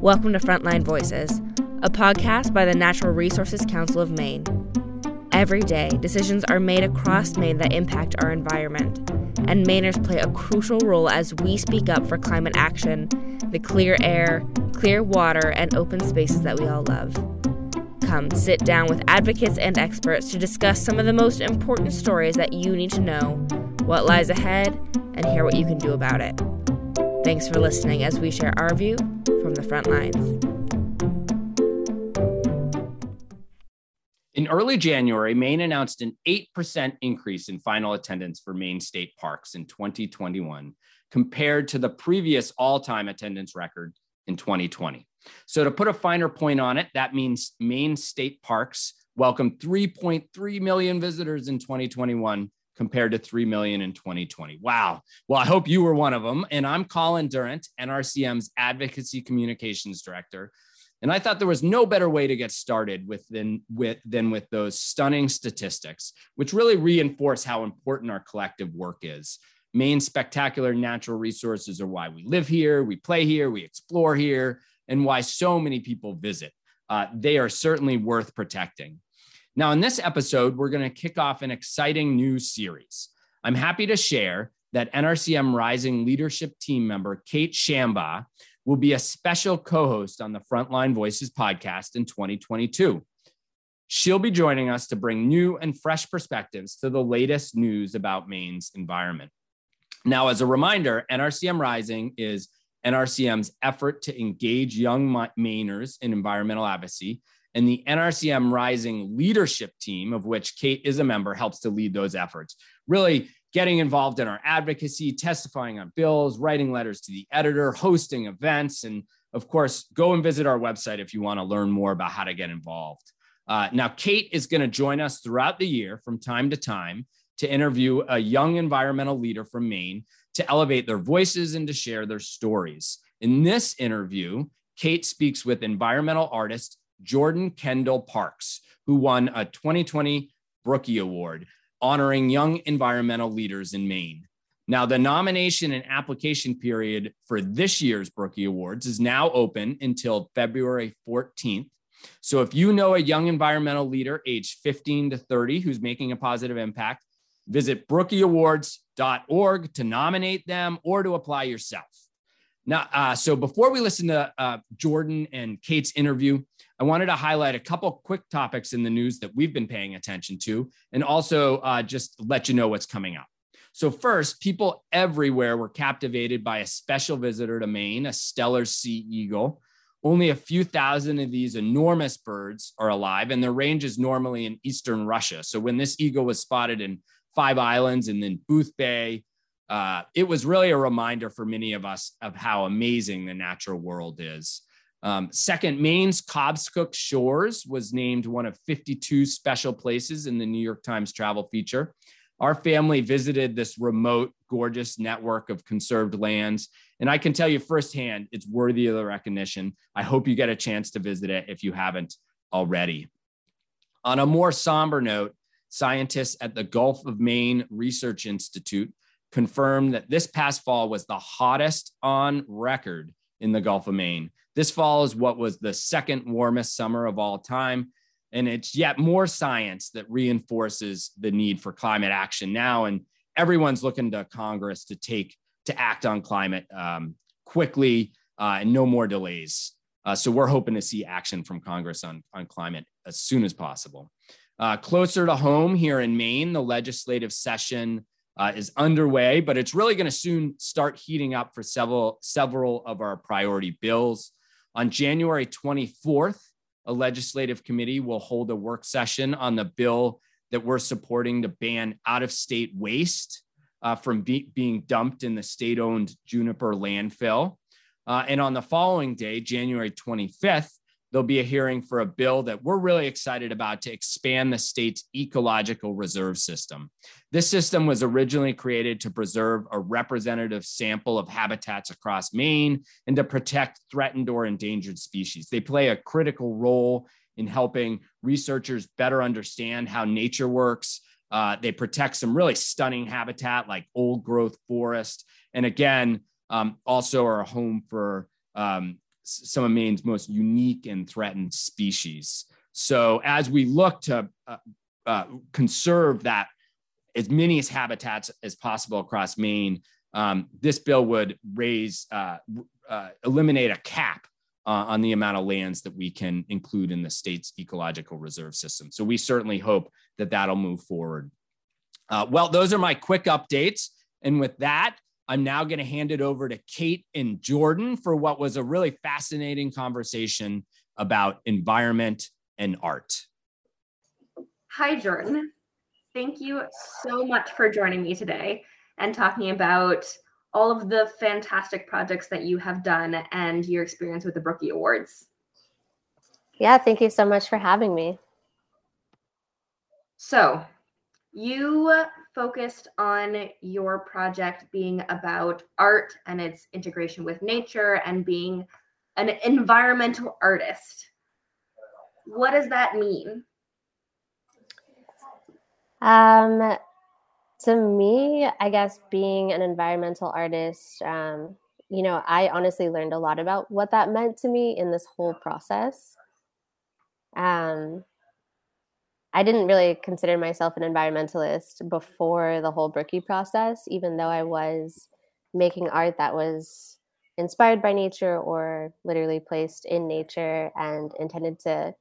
Welcome to Frontline Voices, a podcast by the Natural Resources Council of Maine. Every day, decisions are made across Maine that impact our environment, and Mainers play a crucial role as we speak up for climate action, the clear air, clear water, and open spaces that we all love. Come sit down with advocates and experts to discuss some of the most important stories that you need to know, what lies ahead, and hear what you can do about it. Thanks for listening as we share our view from the front lines. In early January, Maine announced an 8% increase in final attendance for Maine state parks in 2021 compared to the previous all time attendance record in 2020. So, to put a finer point on it, that means Maine state parks welcomed 3.3 million visitors in 2021 compared to 3 million in 2020. Wow. Well, I hope you were one of them. And I'm Colin Durant, NRCM's Advocacy Communications Director. And I thought there was no better way to get started with than with than with those stunning statistics, which really reinforce how important our collective work is. Maine's spectacular natural resources are why we live here, we play here, we explore here, and why so many people visit. Uh, they are certainly worth protecting. Now, in this episode, we're going to kick off an exciting new series. I'm happy to share that NRCM Rising leadership team member Kate Shamba will be a special co host on the Frontline Voices podcast in 2022. She'll be joining us to bring new and fresh perspectives to the latest news about Maine's environment. Now, as a reminder, NRCM Rising is NRCM's effort to engage young Mainers in environmental advocacy and the NRCM Rising leadership team, of which Kate is a member, helps to lead those efforts. Really getting involved in our advocacy, testifying on bills, writing letters to the editor, hosting events, and of course, go and visit our website if you want to learn more about how to get involved. Uh, now, Kate is going to join us throughout the year from time to time to interview a young environmental leader from Maine to elevate their voices and to share their stories. In this interview, Kate speaks with environmental artist Jordan Kendall Parks, who won a 2020 Brookie Award, honoring young environmental leaders in Maine. Now, the nomination and application period for this year's Brookie Awards is now open until February 14th. So, if you know a young environmental leader aged 15 to 30 who's making a positive impact, visit brookieawards.org to nominate them or to apply yourself. Now, uh, so before we listen to uh, Jordan and Kate's interview, I wanted to highlight a couple quick topics in the news that we've been paying attention to, and also uh, just let you know what's coming up. So, first, people everywhere were captivated by a special visitor to Maine, a Steller sea eagle. Only a few thousand of these enormous birds are alive, and their range is normally in eastern Russia. So, when this eagle was spotted in Five Islands and then Boothbay, uh, it was really a reminder for many of us of how amazing the natural world is. Um, second, Maine's Cobscook Shores was named one of 52 special places in the New York Times travel feature. Our family visited this remote, gorgeous network of conserved lands. And I can tell you firsthand, it's worthy of the recognition. I hope you get a chance to visit it if you haven't already. On a more somber note, scientists at the Gulf of Maine Research Institute confirmed that this past fall was the hottest on record in the Gulf of Maine. This fall is what was the second warmest summer of all time. And it's yet more science that reinforces the need for climate action now. And everyone's looking to Congress to take to act on climate um, quickly uh, and no more delays. Uh, so we're hoping to see action from Congress on, on climate as soon as possible. Uh, closer to home here in Maine, the legislative session uh, is underway, but it's really going to soon start heating up for several several of our priority bills. On January 24th, a legislative committee will hold a work session on the bill that we're supporting to ban out of state waste uh, from be- being dumped in the state owned Juniper landfill. Uh, and on the following day, January 25th, there'll be a hearing for a bill that we're really excited about to expand the state's ecological reserve system. This system was originally created to preserve a representative sample of habitats across Maine and to protect threatened or endangered species. They play a critical role in helping researchers better understand how nature works. Uh, they protect some really stunning habitat like old growth forest. And again, um, also are a home for um, some of Maine's most unique and threatened species. So as we look to uh, uh, conserve that as many as habitats as possible across Maine, um, this bill would raise uh, uh eliminate a cap uh, on the amount of lands that we can include in the state's ecological reserve system. So we certainly hope that that'll move forward. Uh, well, those are my quick updates. And with that, I'm now going to hand it over to Kate and Jordan for what was a really fascinating conversation about environment and art. Hi, Jordan. Thank you so much for joining me today and talking about all of the fantastic projects that you have done and your experience with the Brookie Awards. Yeah, thank you so much for having me. So, you focused on your project being about art and its integration with nature and being an environmental artist. What does that mean? Um, to me, I guess being an environmental artist, um, you know, I honestly learned a lot about what that meant to me in this whole process. Um, I didn't really consider myself an environmentalist before the whole Brookie process, even though I was making art that was inspired by nature or literally placed in nature and intended to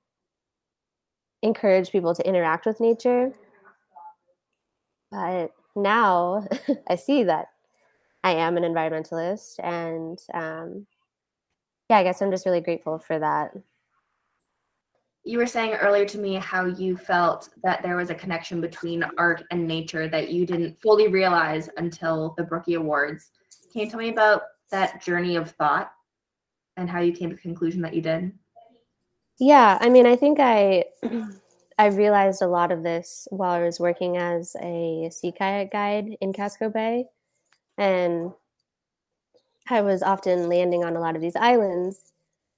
encourage people to interact with nature. But now I see that I am an environmentalist, and um, yeah, I guess I'm just really grateful for that. You were saying earlier to me how you felt that there was a connection between art and nature that you didn't fully realize until the Brookie Awards. Can you tell me about that journey of thought and how you came to the conclusion that you did? Yeah, I mean, I think I I realized a lot of this while I was working as a sea kayak guide in Casco Bay. And I was often landing on a lot of these islands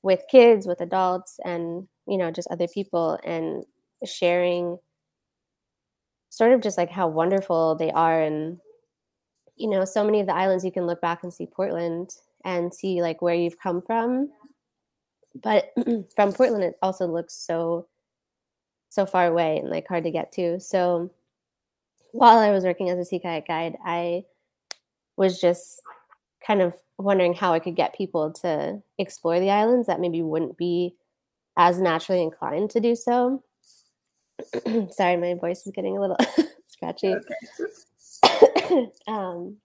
with kids, with adults, and, you know, just other people and sharing sort of just like how wonderful they are. And, you know, so many of the islands you can look back and see Portland and see like where you've come from. But from Portland, it also looks so so far away and like hard to get to. So while I was working as a sea kayak guide, I was just kind of wondering how I could get people to explore the islands that maybe wouldn't be as naturally inclined to do so. Sorry, my voice is getting a little scratchy. um,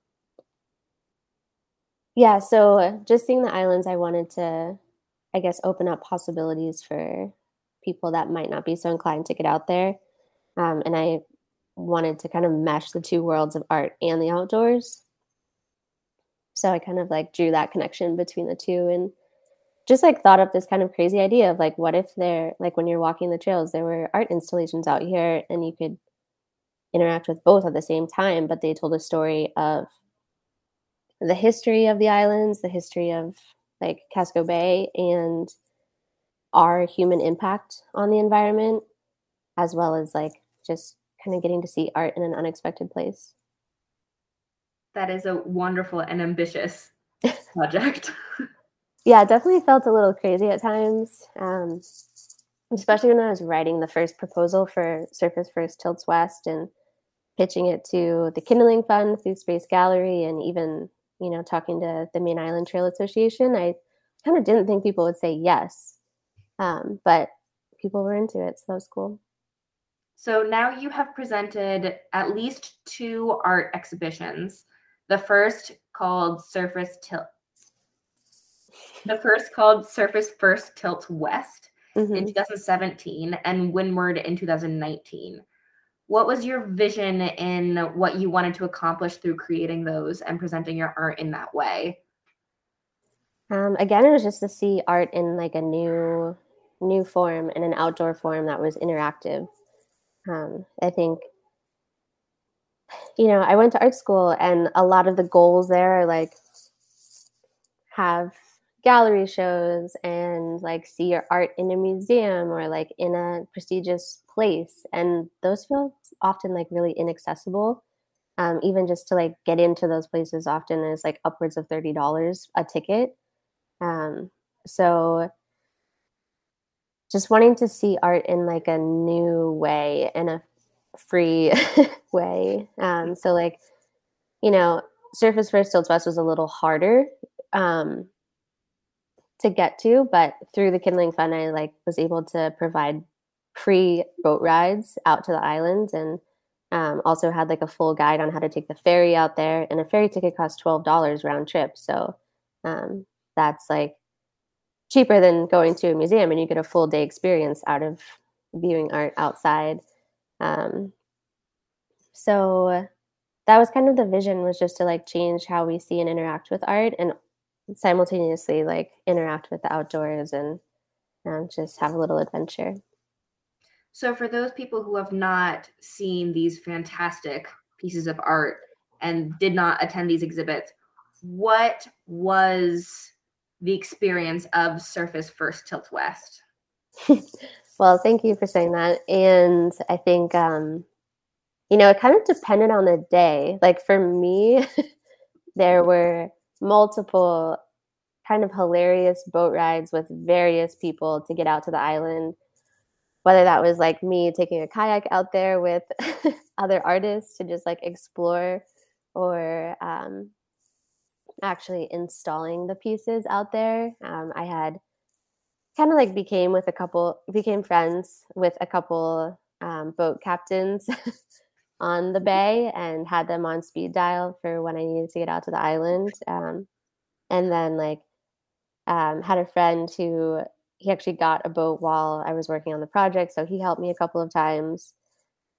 yeah, so just seeing the islands, I wanted to, I guess, open up possibilities for people that might not be so inclined to get out there. Um, and I wanted to kind of mesh the two worlds of art and the outdoors. So I kind of like drew that connection between the two and just like thought up this kind of crazy idea of like, what if there, like when you're walking the trails, there were art installations out here and you could interact with both at the same time, but they told a story of the history of the islands, the history of like Casco Bay, and our human impact on the environment, as well as like just kind of getting to see art in an unexpected place. That is a wonderful and ambitious project. yeah, definitely felt a little crazy at times, um, especially when I was writing the first proposal for Surface First Tilts West and pitching it to the Kindling Fund, Food Space Gallery, and even you know talking to the Maine Island Trail Association. I kind of didn't think people would say yes um, but people were into it, so that was cool. So now you have presented at least two art exhibitions. The first called Surface Tilt. The first called Surface First Tilt West mm-hmm. in 2017 and Windward in 2019. What was your vision in what you wanted to accomplish through creating those and presenting your art in that way? Um, again, it was just to see art in like a new new form and an outdoor form that was interactive. Um, I think, you know, I went to art school and a lot of the goals there are like have gallery shows and like see your art in a museum or like in a prestigious place. And those feel often like really inaccessible. Um, even just to like get into those places often is like upwards of $30 a ticket. Um, So just wanting to see art in like a new way in a free way. Um, so like, you know, Surface First Tilts West was a little harder um, to get to, but through the Kindling Fund, I like was able to provide free boat rides out to the islands and um, also had like a full guide on how to take the ferry out there. And a ferry ticket costs twelve dollars round trip, so um, that's like cheaper than going to a museum, and you get a full day experience out of viewing art outside. Um, so that was kind of the vision was just to like change how we see and interact with art and simultaneously like interact with the outdoors and um, just have a little adventure. So, for those people who have not seen these fantastic pieces of art and did not attend these exhibits, what was the experience of Surface First Tilt West? well, thank you for saying that. And I think, um, you know, it kind of depended on the day. Like for me, there were multiple kind of hilarious boat rides with various people to get out to the island. Whether that was like me taking a kayak out there with other artists to just like explore, or um, actually installing the pieces out there. Um, I had kind of like became with a couple, became friends with a couple um, boat captains on the mm-hmm. bay and had them on speed dial for when I needed to get out to the island. Um, and then like um, had a friend who he actually got a boat while I was working on the project, so he helped me a couple of times.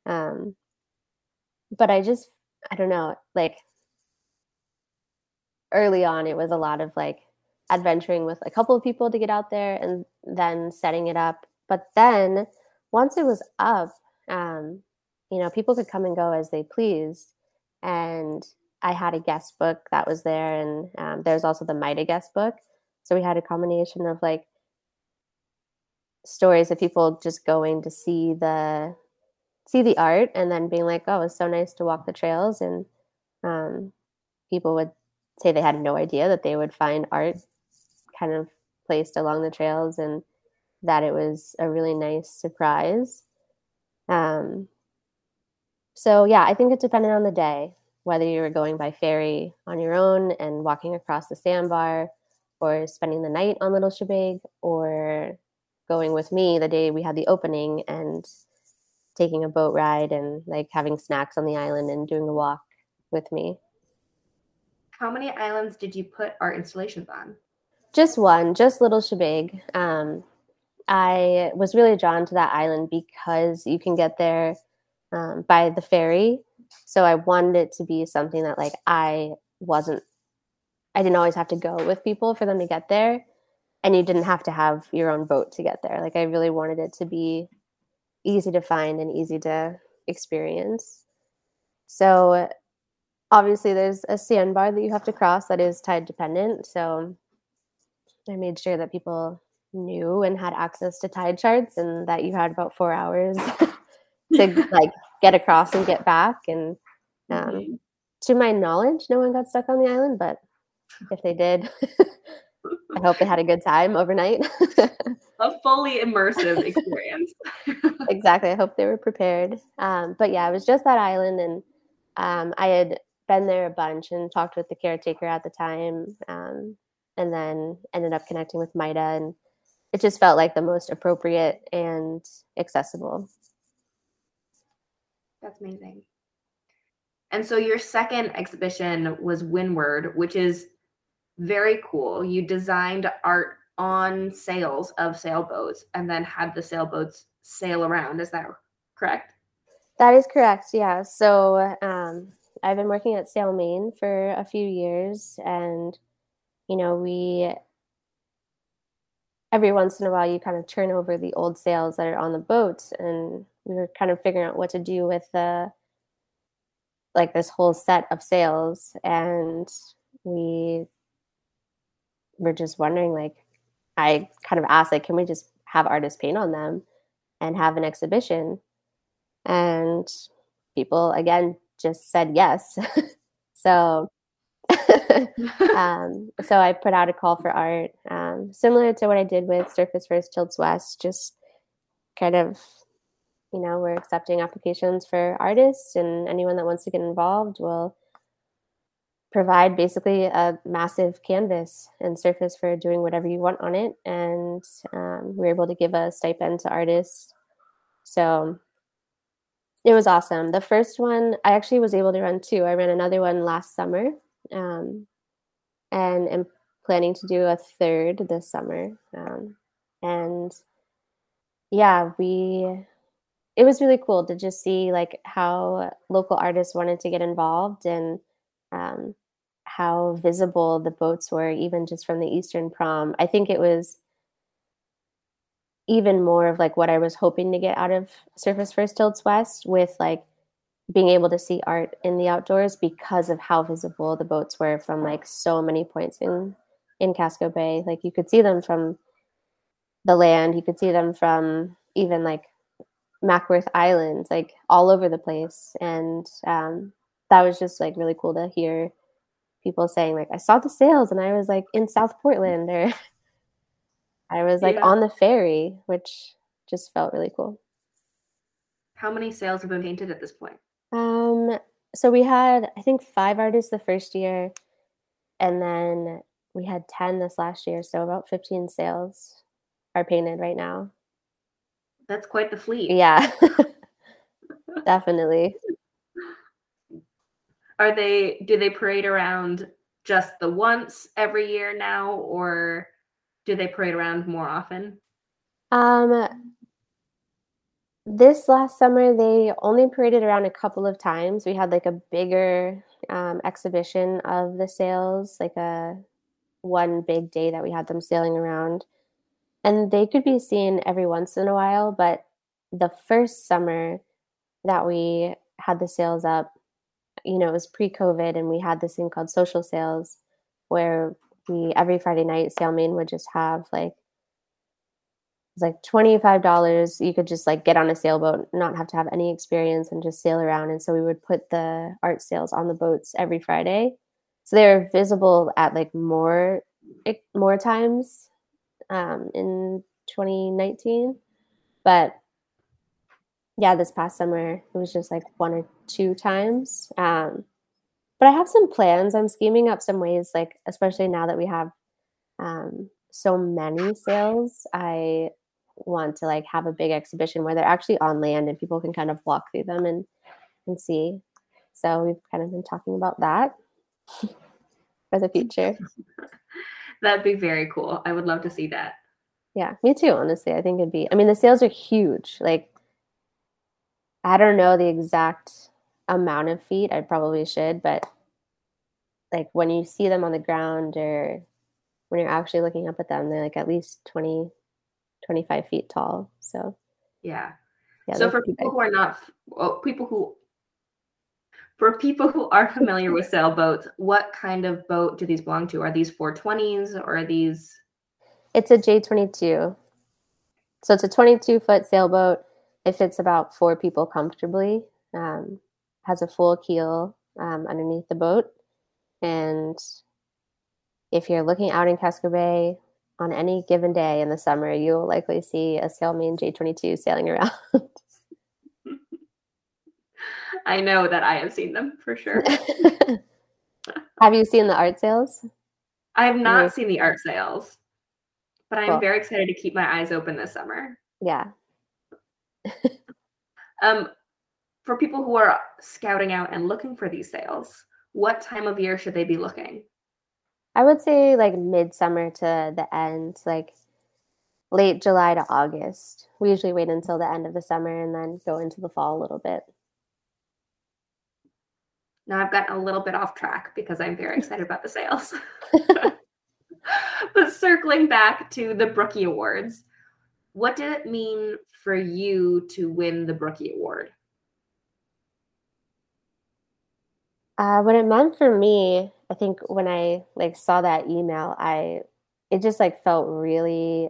Um, but I just I don't know, like early on, it was a lot of like adventuring with a couple of people to get out there and then setting it up. But then once it was up, um, you know, people could come and go as they pleased. And I had a guest book that was there, and um, there's also the MITA guest book. So we had a combination of like stories of people just going to see the see the art and then being like, oh, it's so nice to walk the trails. And um, people would say they had no idea that they would find art kind of placed along the trails and that it was a really nice surprise. Um, so, yeah, I think it depended on the day, whether you were going by ferry on your own and walking across the sandbar or spending the night on Little Chebeague or going with me the day we had the opening and taking a boat ride and like having snacks on the island and doing a walk with me. How many islands did you put art installations on? Just one, just Little Chebeague. Um, I was really drawn to that island because you can get there um, by the ferry. So I wanted it to be something that like I wasn't, I didn't always have to go with people for them to get there. And you didn't have to have your own boat to get there. Like I really wanted it to be easy to find and easy to experience. So obviously there's a sandbar that you have to cross that is tide dependent. So I made sure that people knew and had access to tide charts and that you had about four hours to like get across and get back. And um, mm-hmm. to my knowledge, no one got stuck on the island, but if they did, I hope they had a good time overnight. a fully immersive experience. exactly. I hope they were prepared. Um, but yeah, it was just that island, and um, I had been there a bunch and talked with the caretaker at the time, um, and then ended up connecting with MITA, and it just felt like the most appropriate and accessible. That's amazing. And so your second exhibition was Windward, which is very cool. You designed art on sails of sailboats and then had the sailboats sail around. Is that correct? That is correct. Yeah. So um, I've been working at Sail Maine for a few years, and you know, we every once in a while you kind of turn over the old sails that are on the boats, and we were kind of figuring out what to do with the like this whole set of sails, and we were just wondering, like, I kind of asked, like, can we just have artists paint on them and have an exhibition? And people again just said yes. so um, so I put out a call for art, um, similar to what I did with Surface First Tilts West, just kind of, you know, we're accepting applications for artists and anyone that wants to get involved will provide basically a massive canvas and surface for doing whatever you want on it. And um, we are able to give a stipend to artists. So it was awesome. The first one, I actually was able to run two. I ran another one last summer um, and am planning to do a third this summer. Um, and yeah, we, it was really cool to just see like how local artists wanted to get involved and um, how visible the boats were, even just from the Eastern Prom. I think it was even more of like what I was hoping to get out of Surface First Tilts West with like being able to see art in the outdoors because of how visible the boats were from like so many points in in Casco Bay. Like you could see them from the land, you could see them from even like Mackworth Island, like all over the place. And um, that was just like really cool to hear people saying like I saw the sails and I was like in South Portland or I was like yeah. on the ferry, which just felt really cool. How many sails have been painted at this point? Um, so we had I think five artists the first year, and then we had ten this last year. So about fifteen sails are painted right now. That's quite the fleet. Yeah, definitely. Are they? Do they parade around just the once every year now, or do they parade around more often? Um, this last summer they only paraded around a couple of times. We had like a bigger um, exhibition of the sails, like a one big day that we had them sailing around, and they could be seen every once in a while. But the first summer that we had the sails up, you know, it was pre-COVID, and we had this thing called social sails where we every Friday night Sail Maine would just have like it's like $25 you could just like get on a sailboat not have to have any experience and just sail around. And so we would put the art sails on the boats every friday. So they were visible at like more more times um, in 2019 but yeah this past summer it was just like one or two times um, but I have some plans. I'm scheming up some ways, like especially now that we have um, so many sails, I want to like have a big exhibition where they're actually on land and people can kind of walk through them and and see. So we've kind of been talking about that for the future. That'd be very cool. I would love to see that. Yeah, me too. Honestly, I think it'd be. I mean, the sails are huge. Like, I don't know the exact amount of feet. I probably should, but like when you see them on the ground or when you're actually looking up at them, they're like at least 20, 25 feet tall. So, yeah. yeah so for people big. who are not, well, people who, for people who are familiar with sailboats, what kind of boat do these belong to? Are these 420s or are these? It's a J22. So it's a 22 foot sailboat. It fits about four people comfortably. Um, has a full keel um, underneath the boat. And if you're looking out in Casco Bay on any given day in the summer, you will likely see a Sail Maine J22 sailing around. I know that I have seen them for sure. have you seen the art sails? I have not seen the art sails, but I'm cool. very excited to keep my eyes open this summer. Yeah. um, for people who are scouting out and looking for these sails, what time of year should they be looking? I would say like midsummer to the end, like late July to August. We usually wait until the end of the summer and then go into the fall a little bit. Now I've gotten a little bit off track because I'm very excited about the sails. but circling back to the Brookie Awards, what did it mean for you to win the Brookie Award? Uh, what it meant for me, I think when I like saw that email, I it just like felt really,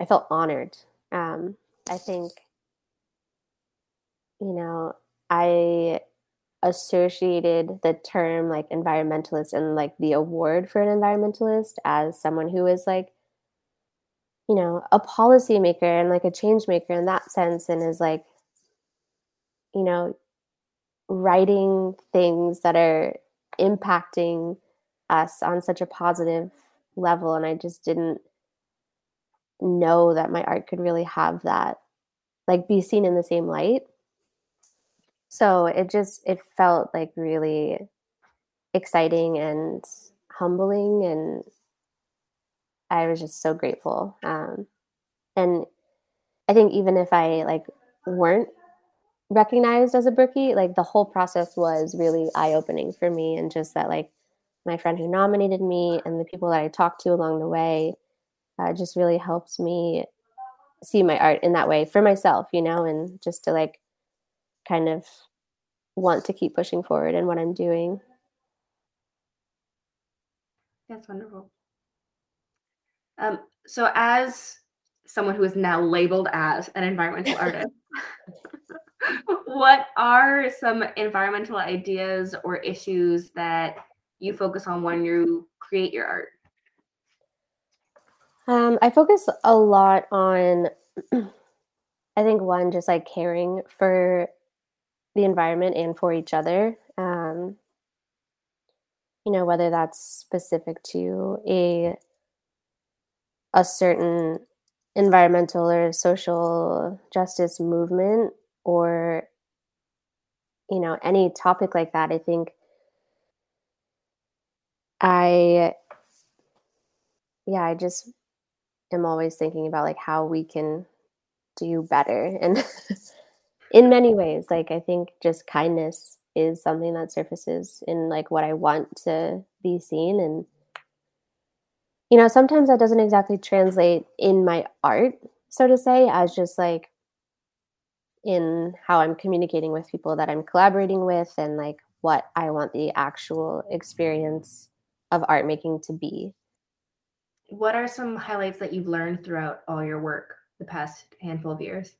I felt honored. Um, I think, you know, I associated the term like environmentalist and like the award for an environmentalist as someone who is like you know a policymaker and like a change maker in that sense and is like you know writing things that are impacting us on such a positive level. And i just didn't know that my art could really have that like be seen in the same light so it just it felt like really exciting and humbling and i was just so grateful um, and i think even if i like weren't recognized as a brookie like the whole process was really eye-opening for me and just that like my friend who nominated me and the people that i talked to along the way uh, just really helps me see my art in that way for myself you know and just to like kind of want to keep pushing forward in what i'm doing That's wonderful. Um, so, as someone who is now labeled as an environmental artist, what are some environmental ideas or issues that you focus on when you create your art? Um, I focus a lot on, I think, one, just like caring for the environment and for each other. Um, you know, whether that's specific to a a certain environmental or social justice movement or you know any topic like that i think i yeah i just am always thinking about like how we can do better and in many ways like i think just kindness is something that surfaces in like what i want to be seen and you know sometimes that doesn't exactly translate in my art so to say as just like in how i'm communicating with people that i'm collaborating with and like what i want the actual experience of art making to be What are some highlights that you've learned throughout all your work the past handful of years?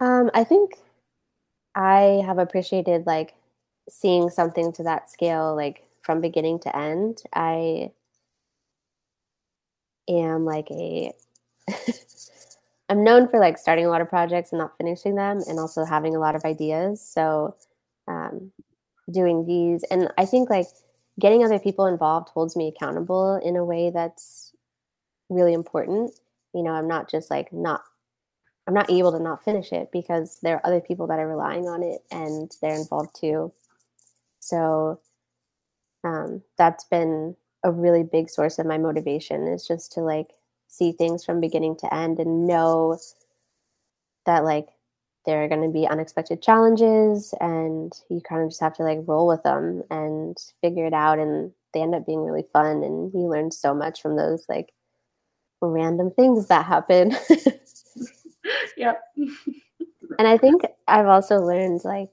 Um, I think I have appreciated like seeing something to that scale, like from beginning to end. I am like a I'm known for like starting a lot of projects and not finishing them and also having a lot of ideas. So um, doing these and I think like getting other people involved holds me accountable in a way that's really important. You know, I'm not just like not I'm not able to not finish it because there are other people that are relying on it and they're involved too. So um, that's been a really big source of my motivation is just to like see things from beginning to end and know that like there are going to be unexpected challenges and you kind of just have to like roll with them and figure it out and they end up being really fun and you learn so much from those like random things that happen Yep. and i think i've also learned like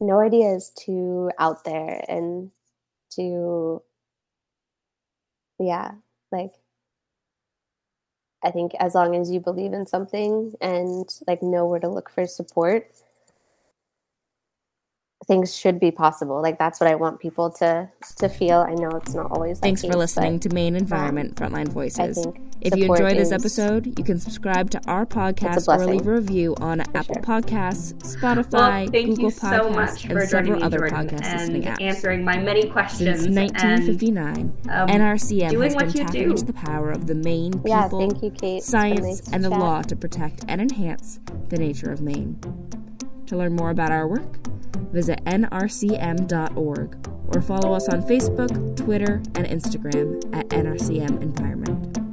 no idea is too out there and to yeah like i think as long as you believe in something and like know where to look for support things should be possible like that's what i want people to to feel i know it's not always Thanks for listening to Maine Environment Frontline Voices. If you enjoyed this episode, you can subscribe to our podcast or leave a review on Apple sure. Podcasts, Spotify, Well, Google so Podcasts, much for and several other Jordan, podcast and listening apps. answering my many questions. Since 1959, um, NRCM has been tapping into the power of the Maine people, yeah thank you kate science, nice and the chat. law to protect and enhance the nature of Maine. To learn more about our work, visit nrcm.org or follow us on Facebook, Twitter, and Instagram at NRCM Environment.